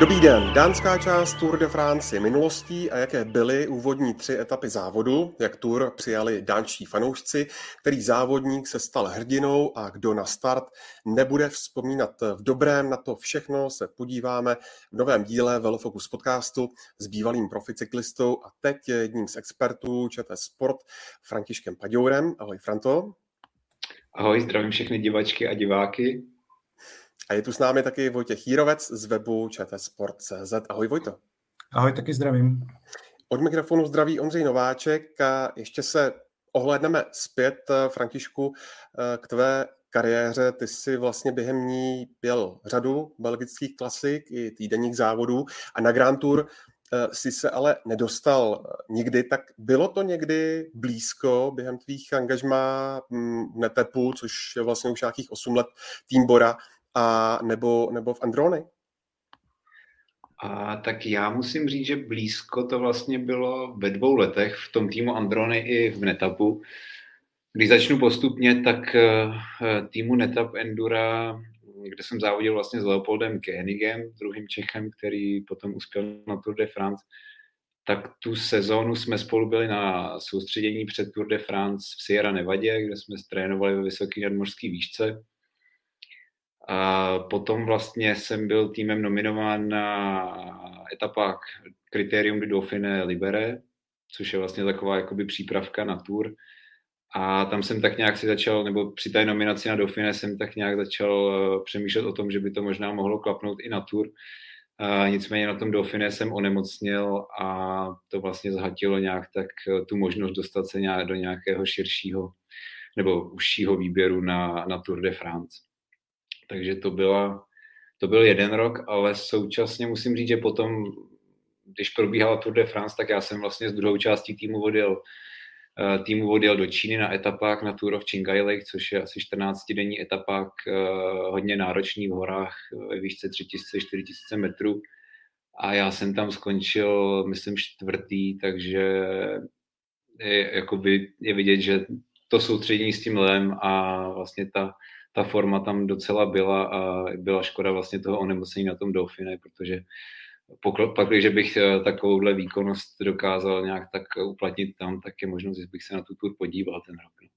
Dobrý den, dánská část Tour de France je minulostí a jaké byly úvodní tři etapy závodu, jak Tour přijali dánští fanoušci, který závodník se stal hrdinou a kdo na start nebude vzpomínat v dobrém, na to všechno se podíváme v novém díle Velofocus podcastu s bývalým proficyklistou a teď jedním z expertů ČT Sport Františkem Paďourem. Ahoj Franto. Ahoj, zdravím všechny divačky a diváky. A je tu s námi taky Vojtěch Jírovec z webu čtsport.cz. Ahoj Vojto. Ahoj, taky zdravím. Od mikrofonu zdraví Ondřej Nováček a ještě se ohlédneme zpět, Františku, k tvé kariéře. Ty jsi vlastně během ní byl řadu belgických klasik i týdenních závodů a na Grand Tour eh, si se ale nedostal nikdy, tak bylo to někdy blízko během tvých angažmá hm, v Netepu, což je vlastně už nějakých 8 let tým Bora, a nebo, nebo v Androny? A tak já musím říct, že blízko to vlastně bylo ve dvou letech v tom týmu Androny i v Netapu. Když začnu postupně, tak eh, týmu Netap Endura, kde jsem závodil vlastně s Leopoldem Koenigem, druhým Čechem, který potom uspěl na Tour de France, tak tu sezónu jsme spolu byli na soustředění před Tour de France v Sierra Nevadě, kde jsme trénovali ve vysoké nadmořské výšce. A potom vlastně jsem byl týmem nominován na etapách Kritérium du Dauphine Libere, což je vlastně taková jakoby přípravka na tour. A tam jsem tak nějak si začal, nebo při té nominaci na Dauphine jsem tak nějak začal eh, přemýšlet o tom, že by to možná mohlo klapnout i na tour. A nicméně na tom Dauphine jsem onemocnil a to vlastně zhatilo nějak tak eh, tu možnost dostat se nějak do nějakého širšího nebo užšího výběru na, na Tour de France. Takže to, byla, to byl jeden rok, ale současně musím říct, že potom, když probíhala Tour de France, tak já jsem vlastně s druhou částí týmu odjel, eh, týmu odjel do Číny na etapách na Tour of Chingai Lake, což je asi 14-denní etapák, eh, hodně náročný v horách ve výšce 3000-4000 metrů. A já jsem tam skončil, myslím, čtvrtý, takže je, je vidět, že to soustředění s tím lem a vlastně ta, ta forma tam docela byla a byla škoda vlastně toho onemocnění na tom Dauphine, protože pokud, pak, když bych eh, takovouhle výkonnost dokázal nějak tak uplatnit tam, tak je možnost, že bych se na tu tur podíval ten rok. No.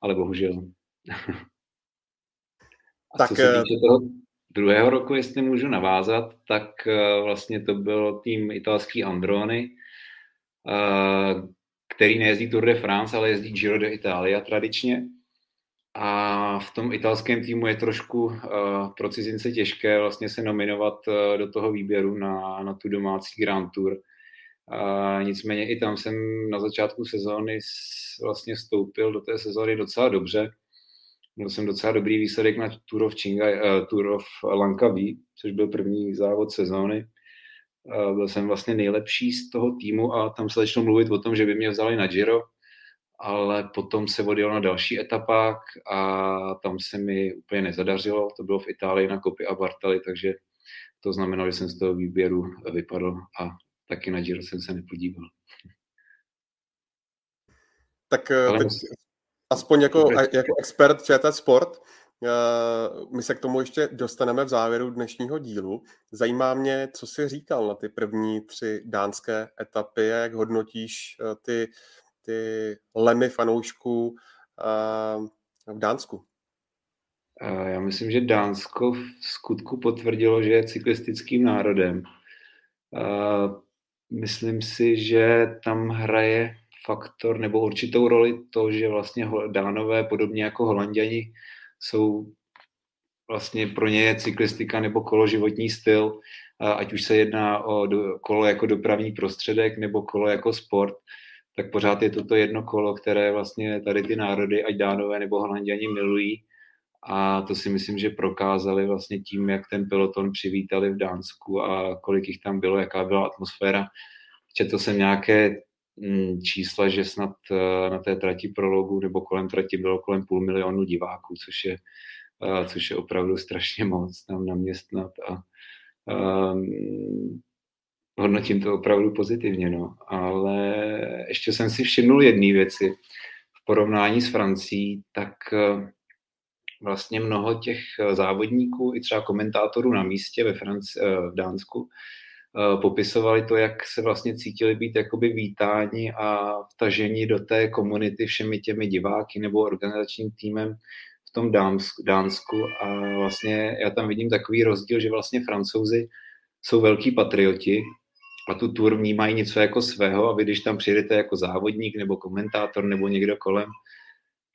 Ale bohužel. a tak, co se eh, týče toho druhého roku, jestli můžu navázat, tak eh, vlastně to byl tým italský Androny, který nejezdí Tour de France, ale jezdí Giro de Italia tradičně. A v tom italském týmu je trošku uh, pro cizince těžké vlastně se nominovat uh, do toho výběru na, na tu domácí Grand Tour. Uh, nicméně i tam jsem na začátku sezóny vlastně vstoupil do té sezóny docela dobře. Měl jsem docela dobrý výsledek na Tour of, Chinga, uh, Tour of Langkawi, což byl první závod sezóny. Uh, byl jsem vlastně nejlepší z toho týmu a tam se začalo mluvit o tom, že by mě vzali na Giro, ale potom se odjel na další etapách a tam se mi úplně nezadařilo. To bylo v Itálii na Kopy a Bartali, takže to znamenalo, že jsem z toho výběru vypadl a taky na Giro jsem se nepodíval. Tak eh, ale teď aspoň jako, jako expert ČT Sport, eh, my se k tomu ještě dostaneme v závěru dnešního dílu. Zajímá mě, co jsi říkal na ty první tři dánské etapy, jak hodnotíš eh, ty ty lemy fanoušků v Dánsku? Já myslím, že Dánsko v skutku potvrdilo, že je cyklistickým národem. Myslím si, že tam hraje faktor nebo určitou roli to, že vlastně Dánové, podobně jako Holanděni, jsou vlastně pro ně je cyklistika nebo kolo životní styl, ať už se jedná o kolo jako dopravní prostředek nebo kolo jako sport tak pořád je toto jedno kolo, které vlastně tady ty národy, ať dánové nebo holanděni milují. A to si myslím, že prokázali vlastně tím, jak ten peloton přivítali v Dánsku a kolik jich tam bylo, jaká byla atmosféra. Četl jsem nějaké mm, čísla, že snad na té trati prologu nebo kolem trati bylo kolem půl milionu diváků, což je, což je opravdu strašně moc tam naměstnat a um, hodnotím to opravdu pozitivně, no. Ale ještě jsem si všimnul jedné věci. V porovnání s Francií, tak vlastně mnoho těch eh, závodníků i třeba komentátorů na místě ve Franci- eh, v Dánsku eh, popisovali to, jak se vlastně cítili být jakoby vítáni a vtaženi do té komunity všemi těmi diváky nebo organizačním týmem v tom Dánsku a vlastně já tam vidím takový rozdíl, že vlastně francouzi jsou velký patrioti a tu tour vnímají něco jako svého a vy, když tam přijedete jako závodník nebo komentátor nebo někdo kolem,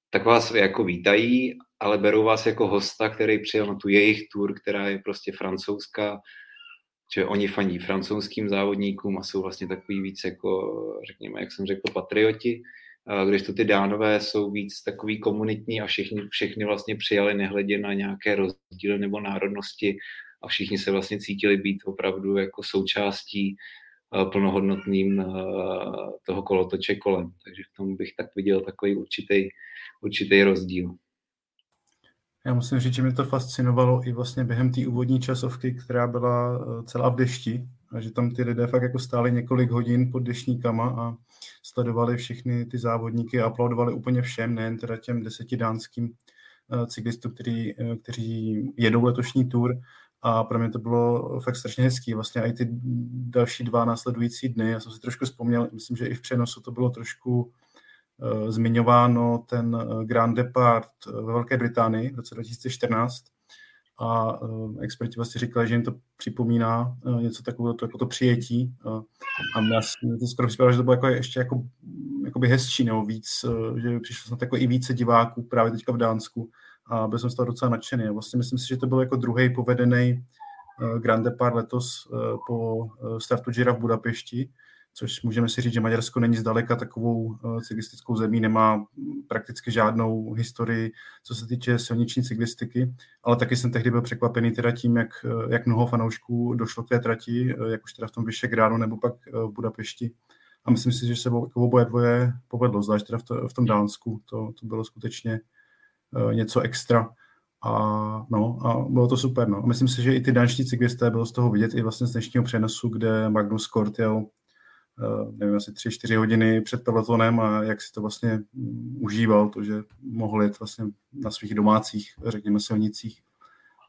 tak vás jako vítají, ale berou vás jako hosta, který přijel na tu jejich tour, která je prostě francouzská, že oni fandí francouzským závodníkům a jsou vlastně takový víc jako, řekněme, jak jsem řekl, patrioti, když to ty dánové jsou víc takový komunitní a všichni, všechny vlastně přijali nehledě na nějaké rozdíly nebo národnosti a všichni se vlastně cítili být opravdu jako součástí plnohodnotným toho kolotoče kolem. Takže v tom bych tak viděl takový určitý, určitý rozdíl. Já musím říct, že mě to fascinovalo i vlastně během té úvodní časovky, která byla e, celá v dešti, a že tam ty lidé fakt jako stáli několik hodin pod dešníkama a sledovali všechny ty závodníky a aplaudovali úplně všem, nejen teda těm deseti dánským cyklistům, kteří, kteří jedou letošní tour, a pro mě to bylo fakt strašně hezký. Vlastně i ty další dva následující dny, já jsem si trošku vzpomněl, myslím, že i v přenosu to bylo trošku uh, zmiňováno, ten uh, Grand Depart ve Velké Británii v roce 2014 a uh, experti vlastně říkali, že jim to připomíná uh, něco takového, to, jako to přijetí. Uh, a mě to skoro připadalo, že to bylo jako ještě jako, jakoby hezčí nebo víc, uh, že přišlo snad jako i více diváků právě teďka v Dánsku, a byl jsem z toho docela nadšený. Vlastně myslím si, že to byl jako druhý povedený uh, Grand Depart letos uh, po uh, startu Gira v Budapešti, což můžeme si říct, že Maďarsko není zdaleka takovou cyklistickou zemí, nemá prakticky žádnou historii, co se týče silniční cyklistiky, ale taky jsem tehdy byl překvapený teda tím, jak, jak mnoho fanoušků došlo k té trati, jak už teda v tom Vyšegrádu nebo pak v Budapešti. A myslím si, že se oboje dvoje povedlo, zvlášť teda v, to, v tom Dánsku. To, to bylo skutečně Eh, něco extra. A, no, a bylo to super. No. A myslím si, že i ty danští cyklisté bylo z toho vidět i vlastně z dnešního přenosu, kde Magnus Kort jel uh, nevím, asi tři, čtyři hodiny před pelotonem a jak si to vlastně um, užíval, to, že mohl jet vlastně na svých domácích, řekněme, silnicích.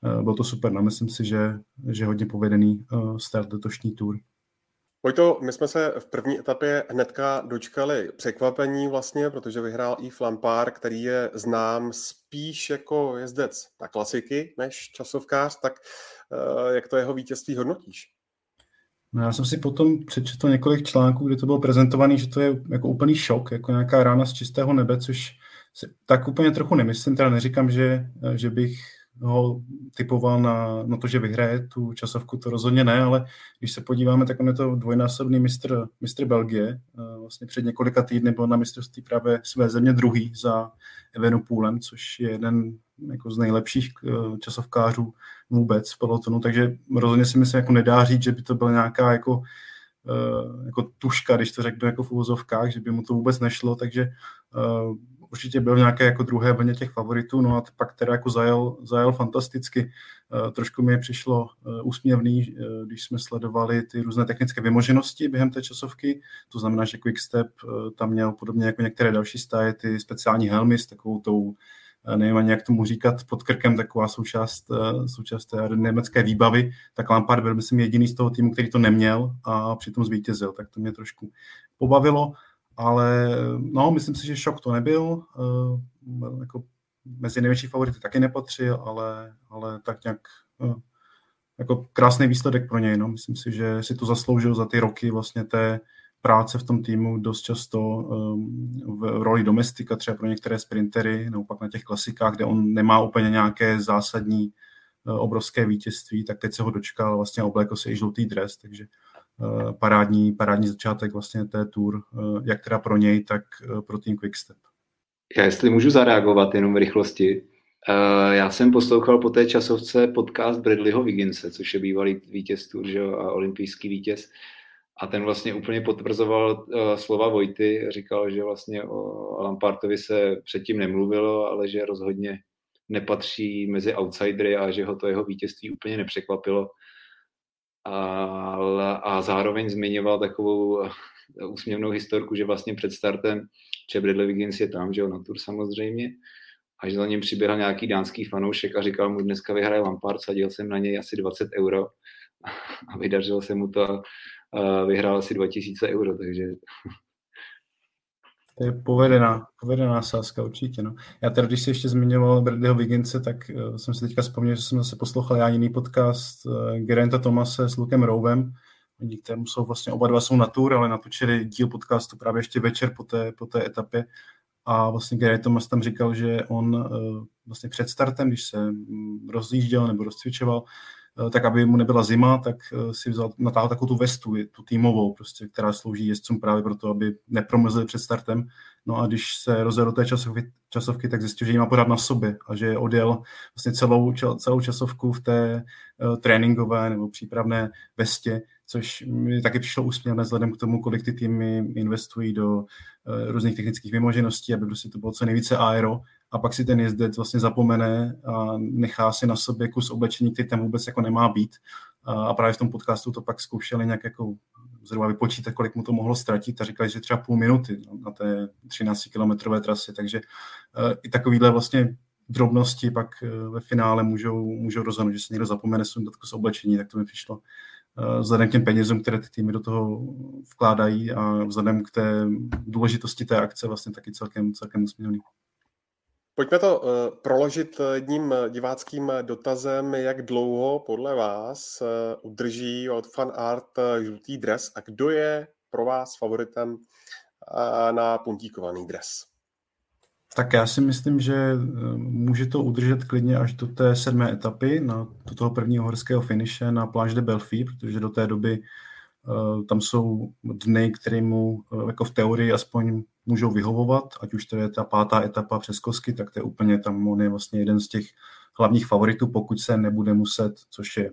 Uh, bylo to super, no. myslím si, že, že hodně povedený start letošní tour. Vojto, my jsme se v první etapě hnedka dočkali překvapení vlastně, protože vyhrál i Flampár, který je znám spíš jako jezdec na klasiky než časovkář, tak uh, jak to jeho vítězství hodnotíš? No já jsem si potom přečetl několik článků, kde to bylo prezentované, že to je jako úplný šok, jako nějaká rána z čistého nebe, což si tak úplně trochu nemyslím, teda neříkám, že, že bych ho typoval na, na to, že vyhraje tu časovku, to rozhodně ne, ale když se podíváme, tak on je to dvojnásobný mistr, mistr Belgie. Vlastně před několika týdny byl na mistrovství právě své země druhý za Evenopulem, což je jeden jako z nejlepších eh, časovkářů vůbec v pelotonu, takže rozhodně si myslím, jako nedá říct, že by to byla nějaká jako eh, jako tuška, když to řeknu jako v úvozovkách, že by mu to vůbec nešlo, takže eh, určitě byl v nějaké jako druhé vlně těch favoritů, no a pak teda jako zajel, zajel fantasticky. Uh, trošku mi přišlo uh, úsměvný, uh, když jsme sledovali ty různé technické vymoženosti během té časovky, to znamená, že Quickstep tam měl podobně jako některé další stáje ty speciální helmy s takovou tou nevím ani jak tomu říkat, pod krkem taková součást, součást té německé výbavy, tak Lampard byl, myslím, jediný z toho týmu, který to neměl a přitom zvítězil, tak to mě trošku pobavilo ale no, myslím si, že šok to nebyl. Uh, jako mezi největší favority taky nepatřil, ale, ale tak nějak uh, jako krásný výsledek pro něj. No. Myslím si, že si to zasloužil za ty roky vlastně té práce v tom týmu dost často um, v roli domestika, třeba pro některé sprintery, nebo pak na těch klasikách, kde on nemá úplně nějaké zásadní uh, obrovské vítězství, tak teď se ho dočkal, vlastně oblékl si i žlutý dres, takže Eh, parádní, parádní začátek vlastně té tour, eh, jak teda pro něj, tak eh, pro tým Quickstep. Já jestli můžu zareagovat jenom v rychlosti. Já jsem poslouchal po té časovce podcast Bradleyho Wigginse, což je bývalý vítěz Tour že, a olympijský vítěz. a ten vlastně úplně potvrzoval slova Vojty, říkal, že vlastně o Lampartovi se předtím nemluvilo, ale že rozhodně nepatří mezi outsidery a že ho to jeho vítězství úplně nepřekvapilo. A, a zároveň zmiňoval takovou eh, úsměvnou historku, že vlastně před startem že Bradley Wiggins je tam, že jo, na tur samozřejmě, a že za ním přiběhl nějaký dánský fanoušek a říkal mu, dneska vyhraje Lampard, sadil jsem na něj asi 20 euro a vydařilo se mu to a vyhrál asi 2000 euro, takže to je povedená, povedená sázka určitě. No. Já teda, když si ještě zmiňoval Bradyho Vigince, tak uh, jsem si teďka vzpomněl, že jsem zase poslouchal já jiný podcast uh, Gerenta Tomase s Lukem Rouvem, oni kterému jsou vlastně oba dva jsou na tour, ale natočili díl podcastu právě ještě večer po té, po té etapě a vlastně Gary Thomas tam říkal, že on uh, vlastně před startem, když se um, rozjížděl nebo rozcvičoval, tak aby mu nebyla zima, tak eh, si vzal, natáhl takovou tu vestu, tu týmovou, prostě, která slouží jezdcům právě proto, aby nepromrzli před startem. No a když se rozjel do té časovky, časovky, tak zjistil, že ji má pořád na sobě a že odjel vlastně celou, celou časovku v té uh, tréninkové nebo přípravné vestě, což mi taky přišlo úsměvné vzhledem k tomu, kolik ty týmy investují do uh, různých technických vymožeností, aby prostě to bylo co nejvíce aero a pak si ten jezdec vlastně zapomene a nechá si na sobě kus oblečení, který tam vůbec jako nemá být. A právě v tom podcastu to pak zkoušeli nějak jako zhruba vypočítat, kolik mu to mohlo ztratit a říkali, že třeba půl minuty na té 13-kilometrové trase, takže uh, i takovýhle vlastně drobnosti pak uh, ve finále můžou, můžou rozhodnout, že se někdo zapomene sundat kus oblečení, tak to mi přišlo uh, vzhledem k těm penězům, které ty týmy do toho vkládají a vzhledem k té důležitosti té akce vlastně taky celkem, celkem usměvný. Pojďme to uh, proložit jedním diváckým dotazem, jak dlouho podle vás uh, udrží od Fan Art žlutý dres a kdo je pro vás favoritem na puntíkovaný dres? Tak já si myslím, že může to udržet klidně až do té sedmé etapy, na, do toho prvního horského finiše na pláž de Belfi, protože do té doby tam jsou dny, které mu jako v teorii aspoň můžou vyhovovat, ať už to je ta pátá etapa přes Kosky, tak to je úplně tam, on je vlastně jeden z těch hlavních favoritů, pokud se nebude muset, což je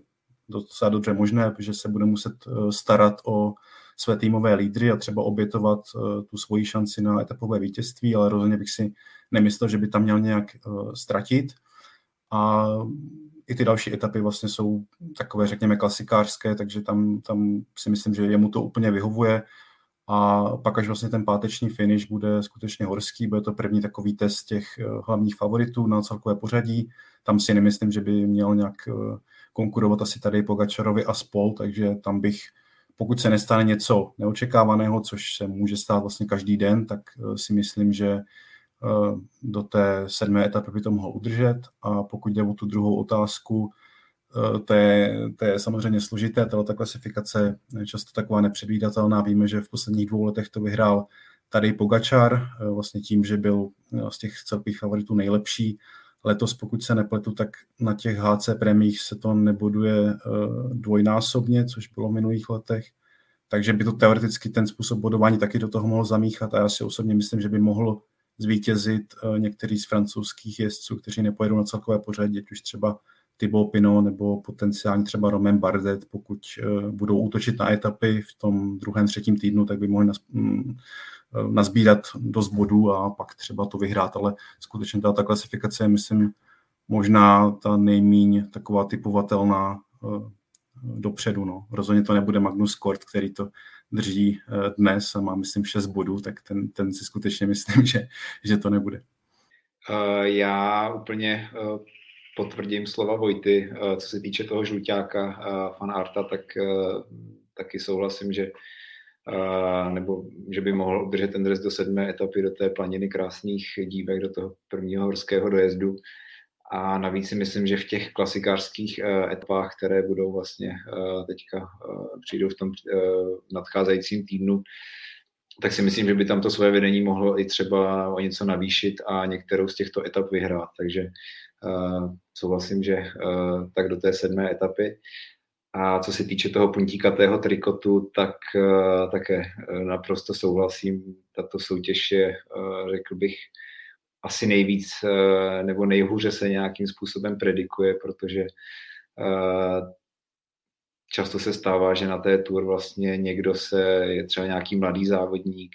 docela dobře možné, protože se bude muset eh, starat o své týmové lídry a třeba obětovat eh, tu svoji šanci na etapové vítězství, ale rozhodně bych si nemyslel, že by tam měl nějak eh, ztratit. A i ty další etapy vlastně jsou takové, řekněme, klasikářské, takže tam, tam si myslím, že jemu to úplně vyhovuje. A pak až vlastně ten páteční finish bude skutečně horský, bude to první takový test těch eh, hlavních favoritů na celkové pořadí. Tam si nemyslím, že by měl nějak eh, konkurovat asi tady Pogačarovi a spol, takže tam bych, pokud se nestane něco neočekávaného, což se může stát vlastně každý den, tak eh, si myslím, že do té sedmé etapy by to mohl udržet. A pokud jde o tu druhou otázku, to je, to je samozřejmě složité, ta klasifikace je často taková nepředvídatelná. Víme, že v posledních dvou letech to vyhrál tady Pogačar, eh, vlastně tím, že byl eh, z těch celkových favoritů nejlepší. Letos, pokud se nepletu, tak na těch HC premiích se to neboduje dvojnásobně, což bylo v minulých letech. Takže by to teoreticky ten způsob bodování taky do toho mohl zamíchat a já si osobně myslím, že by mohl zvítězit některý z francouzských jezdců, kteří nepojedou na celkové pořadí, ať už třeba Thibaut Pinot nebo potenciálně třeba Romain Bardet, pokud uh, budou útočit na etapy v tom druhém, třetím týdnu, tak by mohli nas, um, nazbírat dost bodů a pak třeba to vyhrát, ale skutečně ta, klasifikace je, myslím, možná ta nejmíň taková typovatelná uh, dopředu. No. Rozhodně to nebude Magnus Kort, který to drží dnes a má, myslím, 6 bodů, tak ten, ten si skutečně myslím, že, že to nebude. Já úplně potvrdím slova Vojty, eh, co se týče toho žluťáka eh, fan Arta, tak eh, taky souhlasím, že nebo že by mohl udržet ten dres do sedmé etapy do té planiny krásných dívek, do toho prvního horského dojezdu. A navíc si myslím, že v těch klasikářských etapách, které budou vlastně teďka přijdou v tom nadcházejícím týdnu, tak si myslím, že by tam to svoje vedení mohlo i třeba o něco navýšit a některou z těchto etap vyhrát. Takže souhlasím, že tak do té sedmé etapy. A co se týče toho puntíkatého trikotu, tak také naprosto souhlasím. Tato soutěž je, řekl bych, asi nejvíc nebo nejhůře se nějakým způsobem predikuje, protože často se stává, že na té tour vlastně někdo se, je třeba nějaký mladý závodník,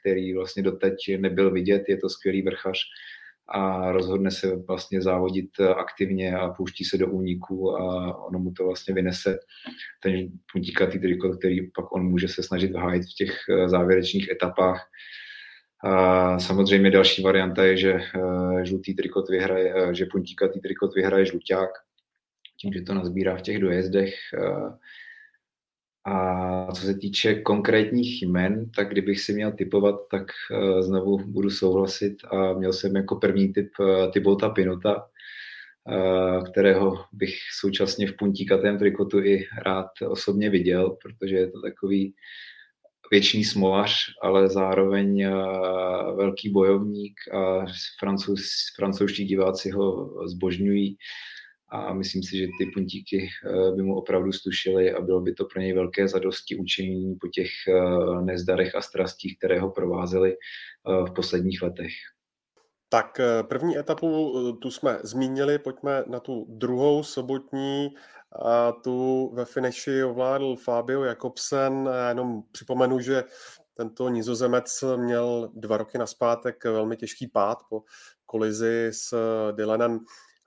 který vlastně doteď nebyl vidět, je to skvělý vrchař a rozhodne se vlastně závodit aktivně a pouští se do úniku a ono mu to vlastně vynese ten puntíkatý trikot, který pak on může se snažit vhájit v těch závěrečných etapách. A samozřejmě další varianta je, že žlutý trikot vyhraje, že puntíkatý trikot vyhraje žluťák, tím, že to nazbírá v těch dojezdech. Eh, a co se týče konkrétních jmen, tak kdybych si měl typovat, tak eh, znovu budu souhlasit a měl jsem jako první typ eh, Tybota Pinuta, kterého bych současně v puntíkatém trikotu i rád osobně viděl, protože je to takový věčný smolař, ale zároveň velký bojovník a francouz, francouzští diváci ho zbožňují a myslím si, že ty puntíky eh, by mu opravdu stušily a bylo by to pro něj velké zadosti učení po těch eh, nezdarech a strastích, které ho provázely eh, v posledních letech. Tak první etapu tu jsme zmínili, pojďme na tu druhou sobotní. A tu ve finiši ovládl Fabio Jakobsen. Jenom připomenu, že tento nizozemec měl dva roky naspátek velmi těžký pád po kolizi s Dylanem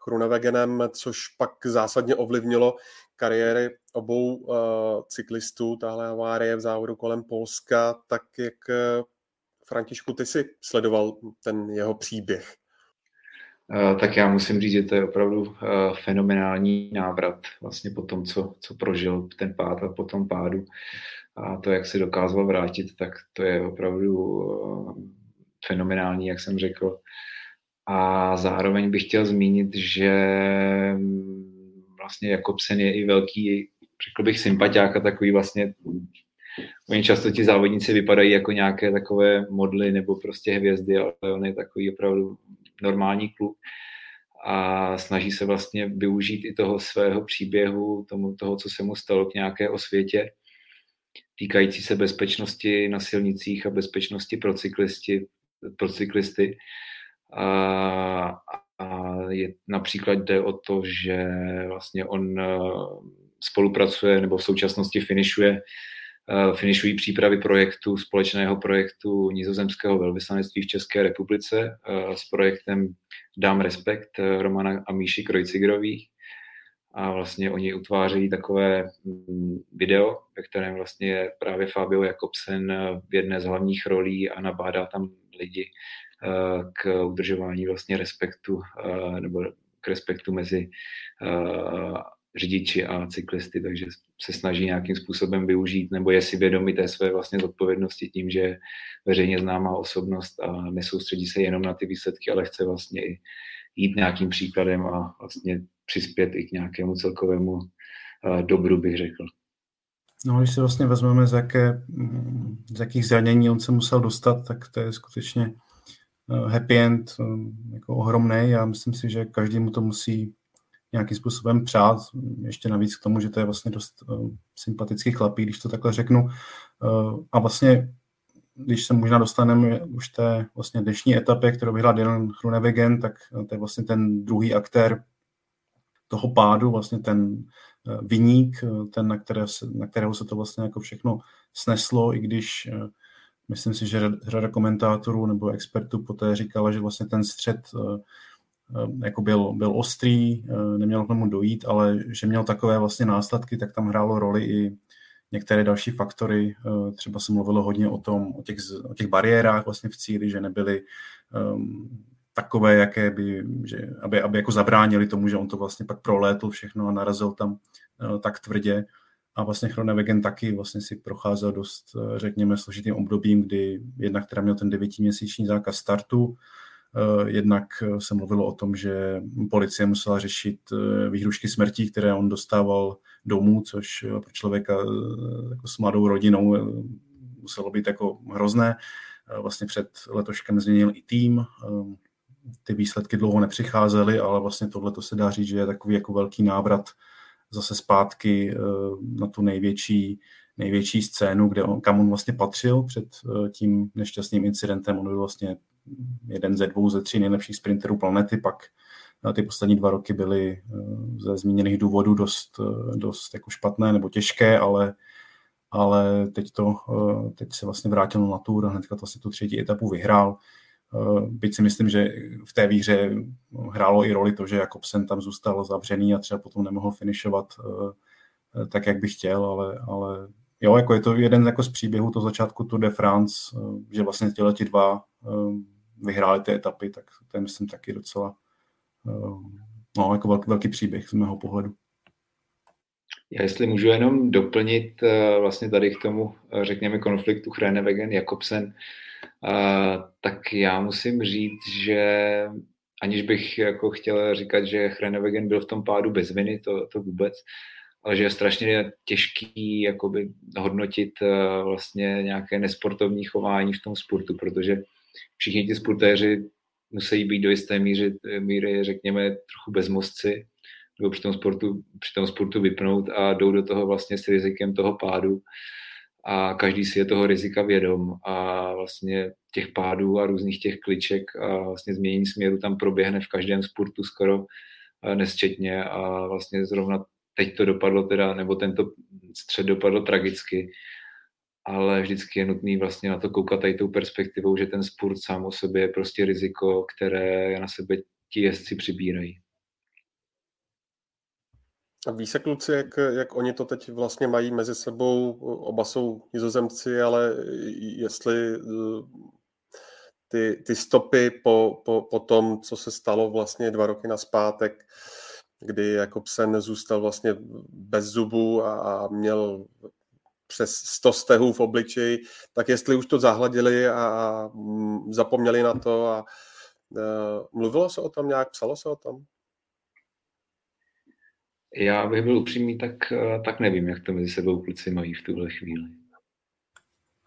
Chrunewegenem, což pak zásadně ovlivnilo kariéry obou uh, cyklistů, tahle havárie v závodu kolem Polska, tak jak uh, Františku, ty si sledoval ten jeho příběh? Uh, tak já musím říct, že to je opravdu fenomenální návrat vlastně po tom, co, co prožil ten pád a po tom pádu a to, jak se dokázal vrátit, tak to je opravdu fenomenální, jak jsem řekl. A zároveň bych chtěl zmínit, že vlastně Jakobsen je i velký, řekl bych, sympatiák a takový vlastně Oni často ti závodníci vypadají jako nějaké takové modly nebo prostě hvězdy, ale on je takový opravdu normální kluk. A snaží se vlastně využít i toho svého příběhu, tomu, toho, co se mu stalo k nějaké osvětě, týkající se bezpečnosti na silnicích a bezpečnosti pro, cyklisti, pro cyklisty a, a je, například jde o to, že vlastně on e, spolupracuje nebo v současnosti finišuje e, finišují přípravy projektu, společného projektu nizozemského velvyslanectví v České republice e, s projektem Dám respekt Romana a Míši Krojcigrových. A vlastně oni utváří takové mm, video, ve kterém vlastně je právě Fabio Jakobsen v jedné z hlavních rolí a nabádá tam lidi Eh, k udržování vlastně respektu eh, nebo k respektu mezi eh, řidiči a cyklisty, takže se snaží nějakým způsobem využít nebo je si vědomí té své vlastně zodpovědnosti tím, že veřejně známá osobnost a nesoustředí se jenom na ty výsledky, ale chce vlastně i jít nějakým příkladem a vlastně přispět i k nějakému celkovému dobru, bych řekl. No, když si vlastně vezmeme, z, jaké, z jakých zranění on se musel dostat, tak to je skutečně Eh, happy end eh, jako ohromný a myslím si, že každý mu to musí nějakým způsobem přát, ještě navíc k tomu, že to je vlastně dost uh, sympatický chlapík, když to takhle řeknu. A vlastně, když se možná dostaneme už té vlastně dnešní etapě, kterou vyhrál Dylan Hrunewegen, tak to je vlastně ten druhý aktér toho pádu, vlastně ten viník, ten, na, které se, na kterého se to vlastně jako všechno sneslo, i když Myslím si, že řada komentátorů nebo expertů poté říkala, že vlastně ten střed eh, eh, jako byl, byl ostrý, eh, neměl k tomu dojít, ale že měl takové vlastně následky, tak tam hrálo roli i některé další faktory. Třeba se mluvilo hodně o, tom, o, těch, o těch bariérách vlastně v cíli, že nebyly um, takové, jaké by, že, aby, aby jako zabránili tomu, že on to vlastně pak prolétl všechno a narazil tam uh, tak tvrdě. A vlastně Chronewegen taky vlastně si procházel dost, eh, řekněme, složitým obdobím, kdy jednak teda měl ten devítiměsíční zákaz startu, eh, jednak eh, se mluvilo o tom, že policie musela řešit výhrušky smrtí, které on dostával domů, což pro člověka jako s mladou rodinou muselo být jako hrozné. Vlastně před letoškem změnil i tým, ty výsledky dlouho nepřicházely, ale vlastně tohle to se dá říct, že je takový jako velký návrat zase zpátky eh, na tu největší, největší scénu, kde on, kam on vlastně patřil před eh, tím nešťastným incidentem. On byl vlastně jeden ze dvou, ze tří nejlepších sprinterů planety, pak ty poslední dva roky byly ze zmíněných důvodů dost, dost jako špatné nebo těžké, ale, ale teď, to, teď se vlastně vrátil na tour a hnedka vlastně tu třetí etapu vyhrál. Byť si myslím, že v té výhře hrálo i roli to, že Jakobsen tam zůstal zavřený a třeba potom nemohl finišovat tak, jak by chtěl, ale, ale jo, jako je to jeden jako z příběhů toho začátku Tour de France, že vlastně těle ti dva vyhráli ty etapy, tak to je myslím taky docela no, jako velký, velký příběh z mého pohledu. Já jestli můžu jenom doplnit vlastně tady k tomu, řekněme, konfliktu Chrenewegen Jakobsen, tak já musím říct, že aniž bych jako chtěl říkat, že Chrenewegen byl v tom pádu bez viny, to, to vůbec, ale že je strašně těžký jakoby hodnotit vlastně nějaké nesportovní chování v tom sportu, protože všichni ti sportéři musí být do jisté míry, míry řekněme, trochu bezmozci, nebo při tom, sportu, při tom sportu vypnout a jdou do toho vlastně s rizikem toho pádu a každý si je toho rizika vědom a vlastně těch pádů a různých těch kliček a vlastně změnění směru tam proběhne v každém sportu skoro eh, nesčetně a vlastně zrovna teď to dopadlo teda, nebo tento střed dopadlo tragicky, ale vždycky je nutný vlastně na to koukat tady tou perspektivou, že ten sport sám o sobě je prostě riziko, které na sebe ti jezdci přibírají. A ví se kluci, jak, jak oni to teď vlastně mají mezi sebou, oba jsou nizozemci, ale jestli eh, ty, ty stopy po, po, po tom, co se stalo vlastně dva roky naspátek, kdy Jakobsen zůstal vlastně bez zubu a, a měl přes 100 stehů v obličeji, tak jestli už to zahladili a, a zapomněli na to a, a eh, mluvilo se o tom nějak, psalo se o tom? Já bych byl upřímný, tak, eh, tak nevím, jak to mezi sebou kluci mají v tuhle chvíli.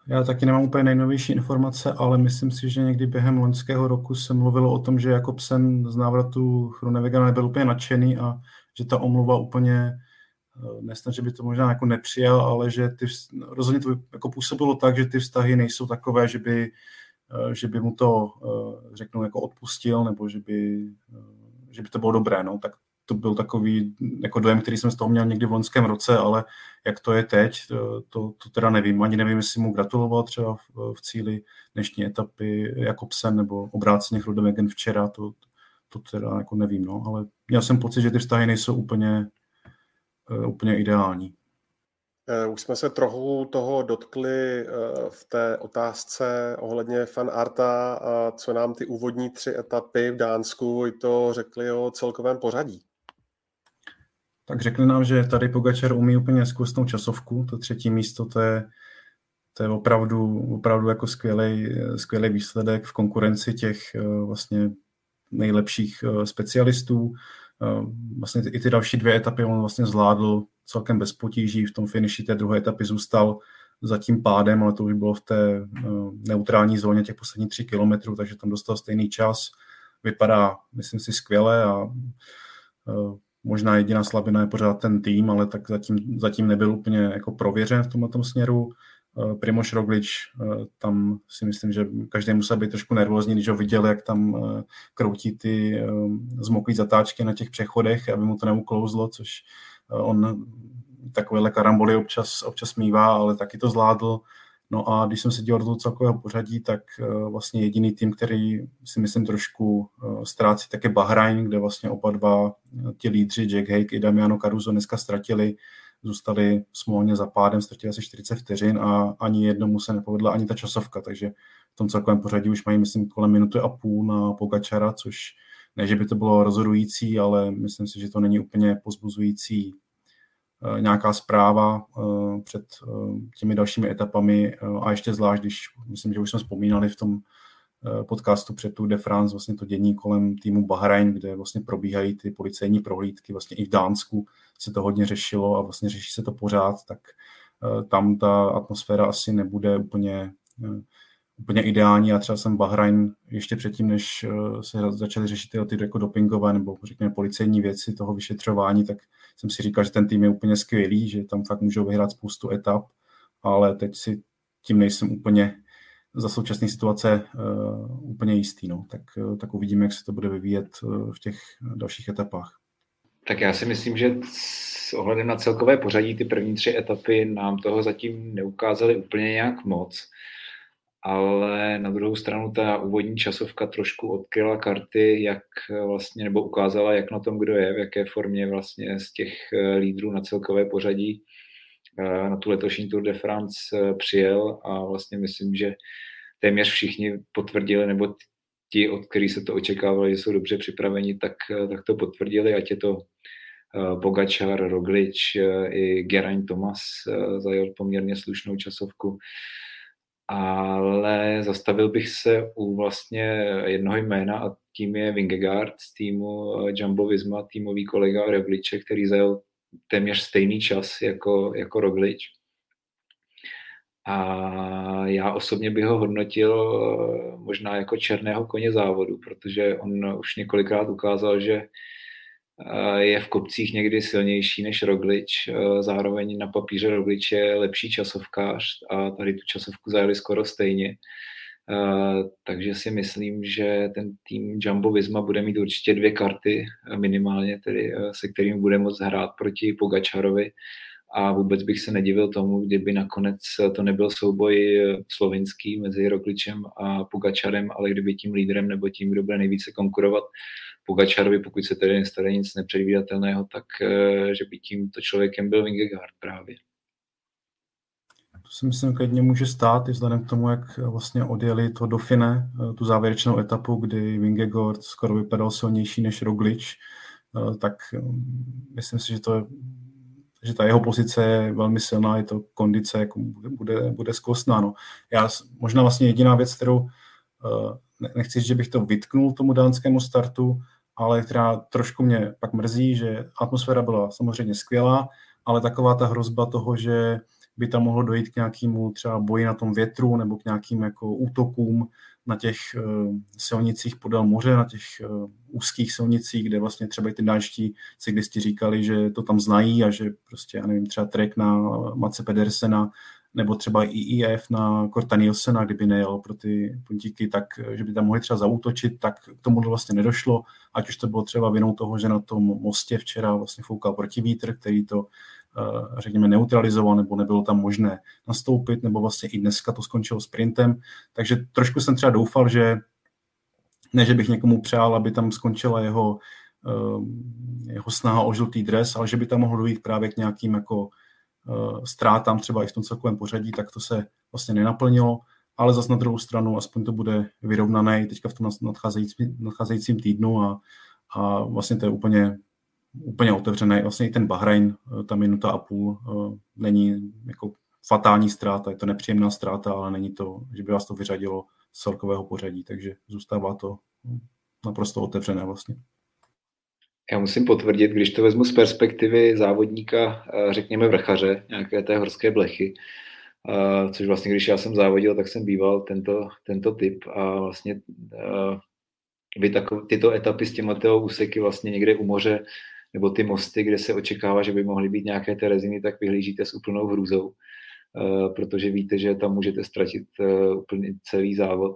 Já taky nemám úplně nejnovější informace, ale myslím si, že někdy během loňského roku se mluvilo o tom, že Jakobsen z návratu Chronevega nebyl úplně nadšený a že ta omluva úplně eh, nesnad, že by to možná jako nepřijal, ale že ty, rozhodně to jako působilo tak, že ty vztahy nejsou takové, že by, eh, že by mu to, řeknu, jako odpustil, nebo že by, že by to bylo dobré, no, tak to byl takový jako dojem, který jsem z toho měl někdy v loňském roce, ale jak to je teď, to, to teda nevím. Ani nevím, jestli mu gratuloval třeba v, v cíli dnešní etapy Jakobsen nebo obráceně Chrudemegen včera, to, to teda jako nevím, no, ale měl jsem pocit, že ty vztahy nejsou úplně, uh, úplně ideální. Eh, už jsme se trochu toho dotkli eh, v té otázce ohledně fan Arta, co nám ty úvodní tři etapy v Dánsku i to řekli o celkovém pořadí tak řekli nám, že tady Pogačar umí úplně zkusnou časovku, to třetí místo, to je, to je opravdu, opravdu jako skvělý, skvělý výsledek v konkurenci těch eh, vlastně nejlepších eh, specialistů. Eh, vlastně i ty další dvě etapy on vlastně zvládl celkem bez potíží, v tom finiši té druhé etapy zůstal za tím pádem, ale to už bylo v té neutrální zóně těch posledních tři kilometrů, takže tam dostal stejný čas. Vypadá, myslím si, skvěle a Možná jediná slabina je pořád ten tým, ale tak zatím, zatím nebyl úplně jako prověřen v tomto směru. Eh, Primoš Roglič, eh, tam si myslím, že každý musel být trošku nervózní, když ho viděl, jak tam eh, kroutí ty zmoklý zatáčky na těch přechodech, aby mu to neuklouzlo, což on takovéhle karamboly občas, občas mývá, ale taky to zvládl. No a když jsem se díval do toho celkového pořadí, tak vlastně jediný tým, který si myslím trošku ztrácí, tak je Bahrain, kde vlastně oba dva ti lídři, Jack Hake i Damiano Caruso dneska ztratili, zůstali smolně za pádem, ztratili asi 40 vteřin a ani jednomu se nepovedla ani ta časovka, takže v tom celkovém pořadí už mají, myslím, kolem minuty a půl na Pogačara, což ne, že by to bylo rozhodující, ale myslím si, že to není úplně pozbuzující Eh, nějaká zpráva eh, před eh, těmi dalšími etapami a ještě zvlášť, když myslím, že už jsme vzpomínali v tom podcastu před tu de France, vlastně to dění kolem týmu Bahrain, kde vlastně probíhají ty policejní prohlídky, vlastně i v Dánsku se to hodně řešilo a vlastně řeší se to pořád, tak tam ta atmosféra asi nebude úplně úplně ideální. Já třeba jsem Bahrajn ještě předtím, než eh, se začaly řešit ty, ty jako dopingové nebo řekněme policejní věci toho vyšetřování, tak jsem si říkal, že ten tým je úplně skvělý, že tam fakt můžou vyhrát spoustu etap, ale teď si tím nejsem úplně za současné situace uh, úplně jistý. No. Tak, uh, tak uvidíme, jak se to bude vyvíjet uh, v těch dalších etapách. Tak já si myslím, že s ohledem na celkové pořadí ty první tři etapy nám toho zatím neukázaly úplně nějak moc ale na druhou stranu ta úvodní časovka trošku odkryla karty, jak vlastně, nebo ukázala, jak na tom kdo je, v jaké formě vlastně z těch eh, lídrů na celkové pořadí eh, na tu letošní Tour de France eh, přijel. A vlastně myslím, že téměř všichni potvrdili, nebo ti, od kterých se to očekávalo, že jsou dobře připraveni, tak, tak to potvrdili, ať je to Bogačar, Roglič i Geraint Thomas zajel poměrně slušnou časovku ale zastavil bych se u vlastně jednoho jména a tím je Vingegaard z týmu eh, Jumbo Visma, týmový kolega Rogliče, který zajel téměř stejný čas jako, jako Roglič. A já osobně bych ho hodnotil eh, možná jako černého koně závodu, protože on už několikrát ukázal, že je v kopcích někdy silnější než Roglič, zároveň na papíře Roglič je lepší časovkář a tady tu časovku zajeli skoro stejně. Takže si myslím, že ten tým Jumbo Visma bude mít určitě dvě karty minimálně, tedy se kterým bude moct hrát proti Pogačarovi a vůbec bych se nedivil tomu, kdyby nakonec to nebyl souboj slovinský mezi Rogličem a Pogačarem, ale kdyby tím lídrem nebo tím, kdo bude nejvíce konkurovat, Pogačarovi, pokud se tedy nestane nic nepředvídatelného, tak eh, že by tímto člověkem byl Vingegaard právě. To si myslím, klidně může stát, i vzhledem k tomu, jak vlastně odjeli to do Fine, eh, tu závěrečnou etapu, kdy Vingegaard skoro vypadal silnější než Roglič, eh, tak mm, myslím si, že to že ta jeho pozice je velmi silná, je to kondice, jako bude, bude, bude zkostná. No. Já možná vlastně jediná věc, kterou nechci říct, že bych to vytknul tomu dánskému startu, ale která trošku mě pak mrzí, že atmosféra byla samozřejmě skvělá, ale taková ta hrozba toho, že by tam mohlo dojít k nějakému třeba boji na tom větru nebo k nějakým jako útokům na těch uh, silnicích podél moře, na těch uh, úzkých silnicích, kde vlastně třeba i ty dánští cyklisti říkali, že to tam znají a že prostě, já nevím, třeba trek na Mace Pedersena nebo třeba i IF na Korta Nielsena, kdyby nejel pro ty puntíky, tak že by tam mohli třeba zautočit, tak k tomu vlastně nedošlo, ať už to bylo třeba vinou toho, že na tom mostě včera vlastně foukal protivítr, který to eh, řekněme neutralizoval, nebo nebylo tam možné nastoupit, nebo vlastně i dneska to skončilo sprintem, takže trošku jsem třeba doufal, že ne, že bych někomu přál, aby tam skončila jeho, eh, jeho snaha o žlutý dres, ale že by tam mohlo dojít právě k nějakým jako Eh, ztrátám třeba i v tom celkovém pořadí, tak to se vlastně nenaplnilo, ale zase na druhou stranu aspoň to bude vyrovnané teďka v tom nadcházejícím, nadcházejícím týdnu a, a vlastně to je úplně, úplně otevřené. Vlastně i ten Bahrajn, eh, ta minuta a půl, eh, není jako fatální ztráta, je to nepříjemná ztráta, ale není to, že by vás to vyřadilo z celkového pořadí, takže zůstává to naprosto otevřené vlastně. Já musím potvrdit, když to vezmu z perspektivy závodníka, eh, řekněme vrchaře, nějaké té horské blechy, což vlastně, když já jsem závodil, tak jsem býval tento, tento typ a vlastně vy takov, tyto etapy s těma úseky vlastně někde u moře, nebo ty mosty, kde se očekává, že by mohly být nějaké té reziny, tak vyhlížíte s úplnou hrůzou, protože víte, že tam můžete ztratit úplně celý závod.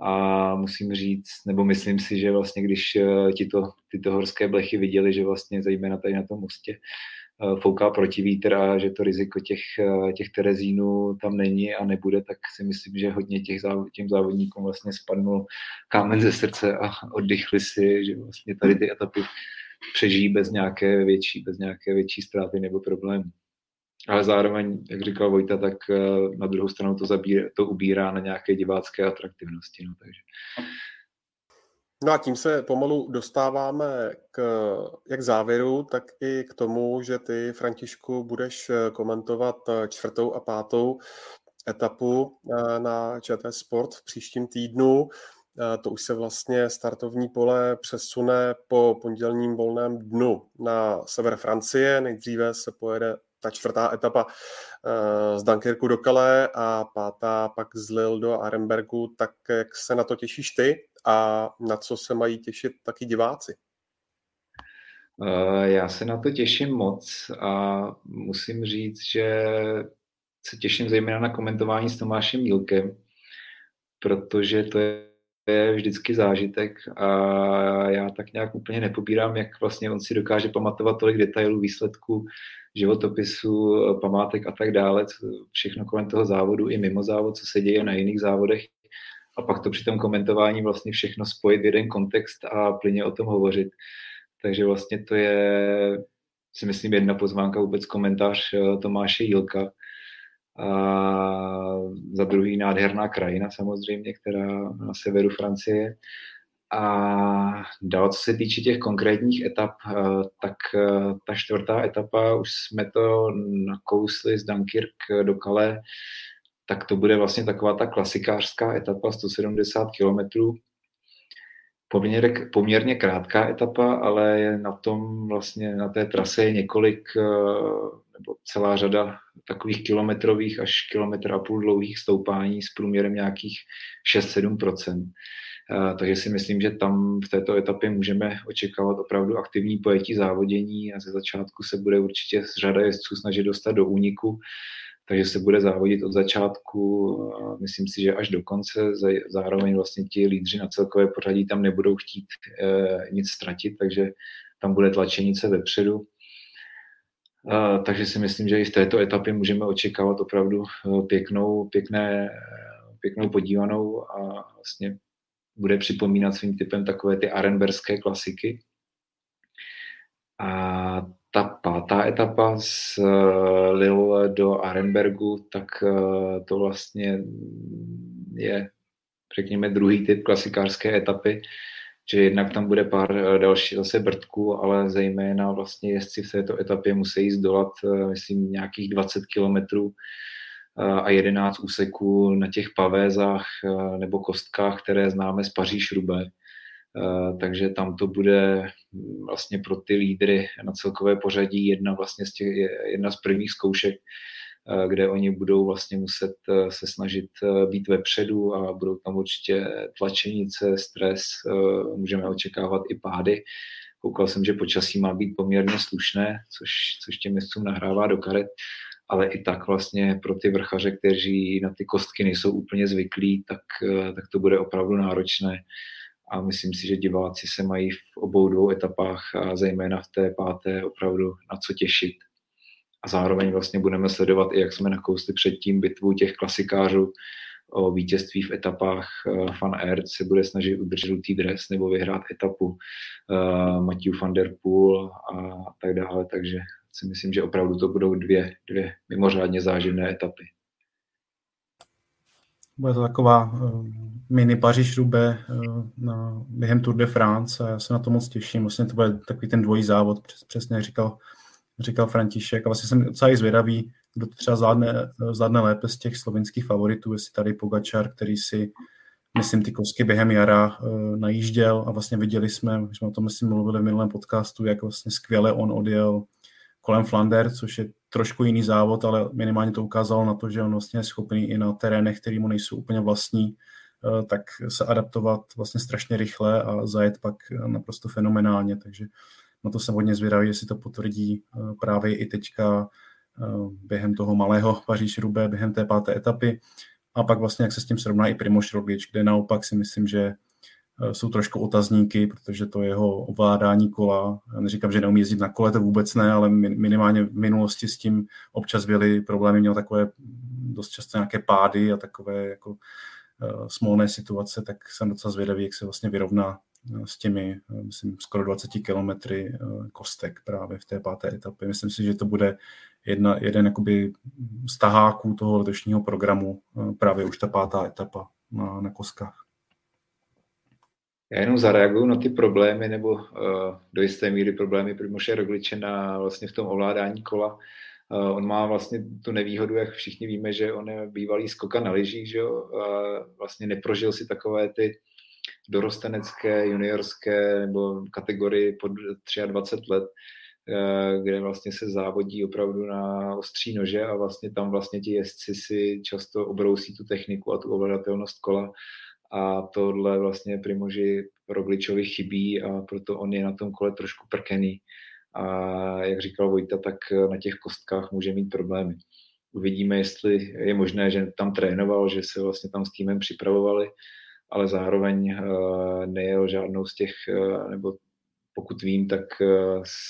A musím říct, nebo myslím si, že vlastně když eh, tito, tyto horské blechy viděli, že vlastně zejména tady na tom mostě eh, fouká protivítr a že to riziko těch, eh, těch terezínů tam není a nebude, tak si myslím, že hodně těch závod, těm závodníkům vlastně spadnul kámen ze srdce a oddychli si, že vlastně tady ty etapy přežijí bez nějaké větší, bez nějaké větší ztráty nebo problémy ale zároveň, jak říkal Vojta, tak eh, na druhou stranu to, zabír, to ubírá na nějaké divácké atraktivnosti. No, takže. No a tím se pomalu dostáváme k jak závěru, tak i k tomu, že ty, Františku, budeš eh, komentovat eh, čtvrtou a pátou etapu na ČT Sport v příštím týdnu. To už se vlastně startovní pole přesune po pondělním volném dnu na sever Francie. Nejdříve se pojede ta čtvrtá etapa uh, z Dunkirku do Calais a pátá pak z Lille do Arenbergu, tak jak se na to těšíš ty a na co se mají těšit taky diváci? Uh, já se na to těším moc a musím říct, že se těším zejména na komentování s Tomášem Mílkem, protože to je je vždycky zážitek a já tak nějak úplně nepobírám, jak vlastně on si dokáže pamatovat tolik detailů, výsledků, životopisu, památek a tak dále, všechno kolem toho závodu i mimo závod, co se děje na jiných závodech a pak to při tom komentování vlastně všechno spojit v jeden kontext a plyně o tom hovořit. Takže vlastně to je, si myslím, jedna pozvánka, vůbec komentář eh, Tomáše Jílka, a za druhý nádherná krajina samozřejmě, která na severu Francie. A dál, co se týče těch konkrétních etap, eh, tak eh, ta čtvrtá etapa, už jsme to nakousli z Dunkirk do Calais, tak to bude vlastně taková ta klasikářská etapa 170 kilometrů. Poměrně, poměrně krátká etapa, ale je na tom vlastně na té trase je několik eh, nebo celá řada takových kilometrových až kilometr a půl dlouhých stoupání s průměrem nějakých 6-7% takže si myslím, že tam v této etapě můžeme očekávat opravdu aktivní pojetí závodění a ze začátku se bude určitě řada jezdců snažit dostat do úniku, takže se bude závodit od začátku, myslím si, že až do konce, zároveň vlastně ti lídři na celkové pořadí tam nebudou chtít eh, nic ztratit, takže tam bude tlačenice vepředu takže si myslím, že i v této etapě můžeme očekávat opravdu eh, pěknou, pěkné, pěknou podívanou a vlastně bude připomínat svým typem takové ty arenberské klasiky. A ta pátá etapa z eh, Lille do Arenbergu, tak eh, to vlastně je, řekněme, druhý typ klasikářské etapy, že jednak tam bude pár eh, další zase brdků, ale zejména vlastně jezdci v této etapě musí zdolat, eh, myslím, nějakých 20 kilometrů eh, a 11 úseků na těch pavézách nebo kostkách, které známe z Paříž Rubé. Takže tam to bude hm, vlastně pro ty lídry na celkové pořadí jedna, vlastně z těch, jedna z prvních zkoušek, kde oni budou vlastně muset eh, se snažit eh, být vepředu a budou tam určitě tlačenice, stres, můžeme očekávat i pády. Koukal jsem, že počasí má být poměrně slušné, což, což těm městcům nahrává do karet, ale i tak vlastně pro ty vrchaře, kteří na ty kostky nejsou úplně zvyklí, tak, tak to bude opravdu náročné. A myslím si, že diváci se mají v obou dvou etapách a zejména v té páté opravdu na co těšit a zároveň vlastně budeme sledovat i, jak jsme nakousli předtím bitvu těch klasikářů o vítězství v etapách. Van Aert se bude snažit udržet žlutý dres nebo vyhrát etapu uh, Matthew van der Poel a tak dále, takže si myslím, že opravdu to budou dvě, dvě mimořádně záživné etapy. Bude to taková uh, mini paříž rube na, během Tour de France já se na to moc těším. Vlastně to bude takový ten dvojí závod, přes, přesně říkal říkal František. A vlastně jsem docela i zvědavý, kdo třeba zvládne, zvládne lépe z těch slovenských favoritů, jestli tady Pogačar, který si, myslím, ty kosky během jara uh, najížděl a vlastně viděli jsme, když jsme o tom, myslím, mluvili v minulém podcastu, jak vlastně skvěle on odjel kolem Flander, což je trošku jiný závod, ale minimálně to ukázalo na to, že on vlastně je schopný i na terénech, které mu nejsou úplně vlastní, uh, tak se adaptovat vlastně strašně rychle a zajet pak naprosto fenomenálně, takže na to jsem hodně zvědavý, jestli to potvrdí eh, právě i teďka eh, během toho malého paříž rubé během té páté etapy. A pak vlastně, jak se s tím srovná i Primoš Roglič, kde naopak si myslím, že eh, jsou trošku otazníky, protože to jeho ovládání kola, já neříkám, že neumí jezdit na kole, to vůbec ne, ale minimálně v minulosti s tím občas byly problémy, měl takové dost často nějaké pády a takové jako smolné situace, tak jsem docela zvědavý, jak se vlastně vyrovná s těmi, myslím, skoro 20 kilometry eh, kostek právě v té páté etapě. Myslím si, že to bude jedna, jeden jakoby z taháků toho letošního programu, eh, právě už ta pátá etapa na, na koskách. Já jenom zareaguju na ty problémy, nebo uh, do jisté míry problémy Primoše Rogliče na vlastně v tom ovládání kola. Uh, on má vlastně tu nevýhodu, jak všichni víme, že on je bývalý skoka na lyžích, že jo? Uh, vlastně neprožil si takové ty dorostenecké, juniorské nebo kategorii pod 23 let, eh, kde vlastně se závodí opravdu na ostří nože a vlastně tam vlastně ti jezdci si často obrousí tu techniku a tu ovladatelnost kola. A tohle vlastně Primoži Rogličovi chybí a proto on je na tom kole trošku prkený. A jak říkal Vojta, tak na těch kostkách může mít problémy. uvidíme, jestli je možné, že tam trénoval, že se vlastně tam s týmem připravovali, ale zároveň nejel žádnou z těch, nebo pokud vím, tak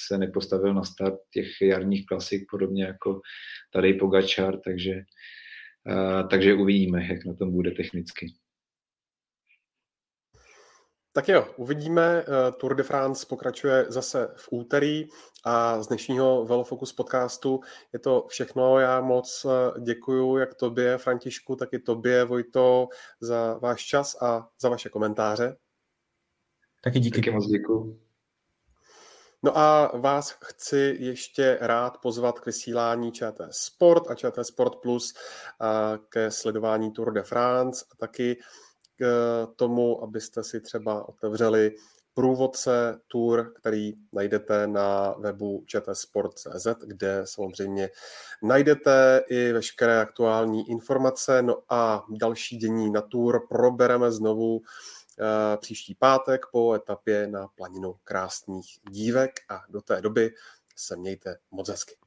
se nepostavil na start těch jarních klasik, podobně jako tady Pogačar, takže, takže uvidíme, jak na tom bude technicky. Tak jo, uvidíme. Eh, Tour de France pokračuje zase v úterý a z dnešního Velofocus podcastu je to všechno. Já moc eh, děkuji jak tobě, Františku, tak i tobě, Vojto, za váš čas a za vaše komentáře. Taky díky. Taky moc děkuji. No a vás chci ještě rád pozvat k vysílání ČT Sport a ČT Sport Plus ke sledování Tour de France a taky k tomu, abyste si třeba otevřeli průvodce tour, který najdete na webu čtsport.cz, kde samozřejmě najdete i veškeré aktuální informace. No a další dění na tour probereme znovu eh, příští pátek po etapě na planinu krásných dívek a do té doby se mějte moc hezky.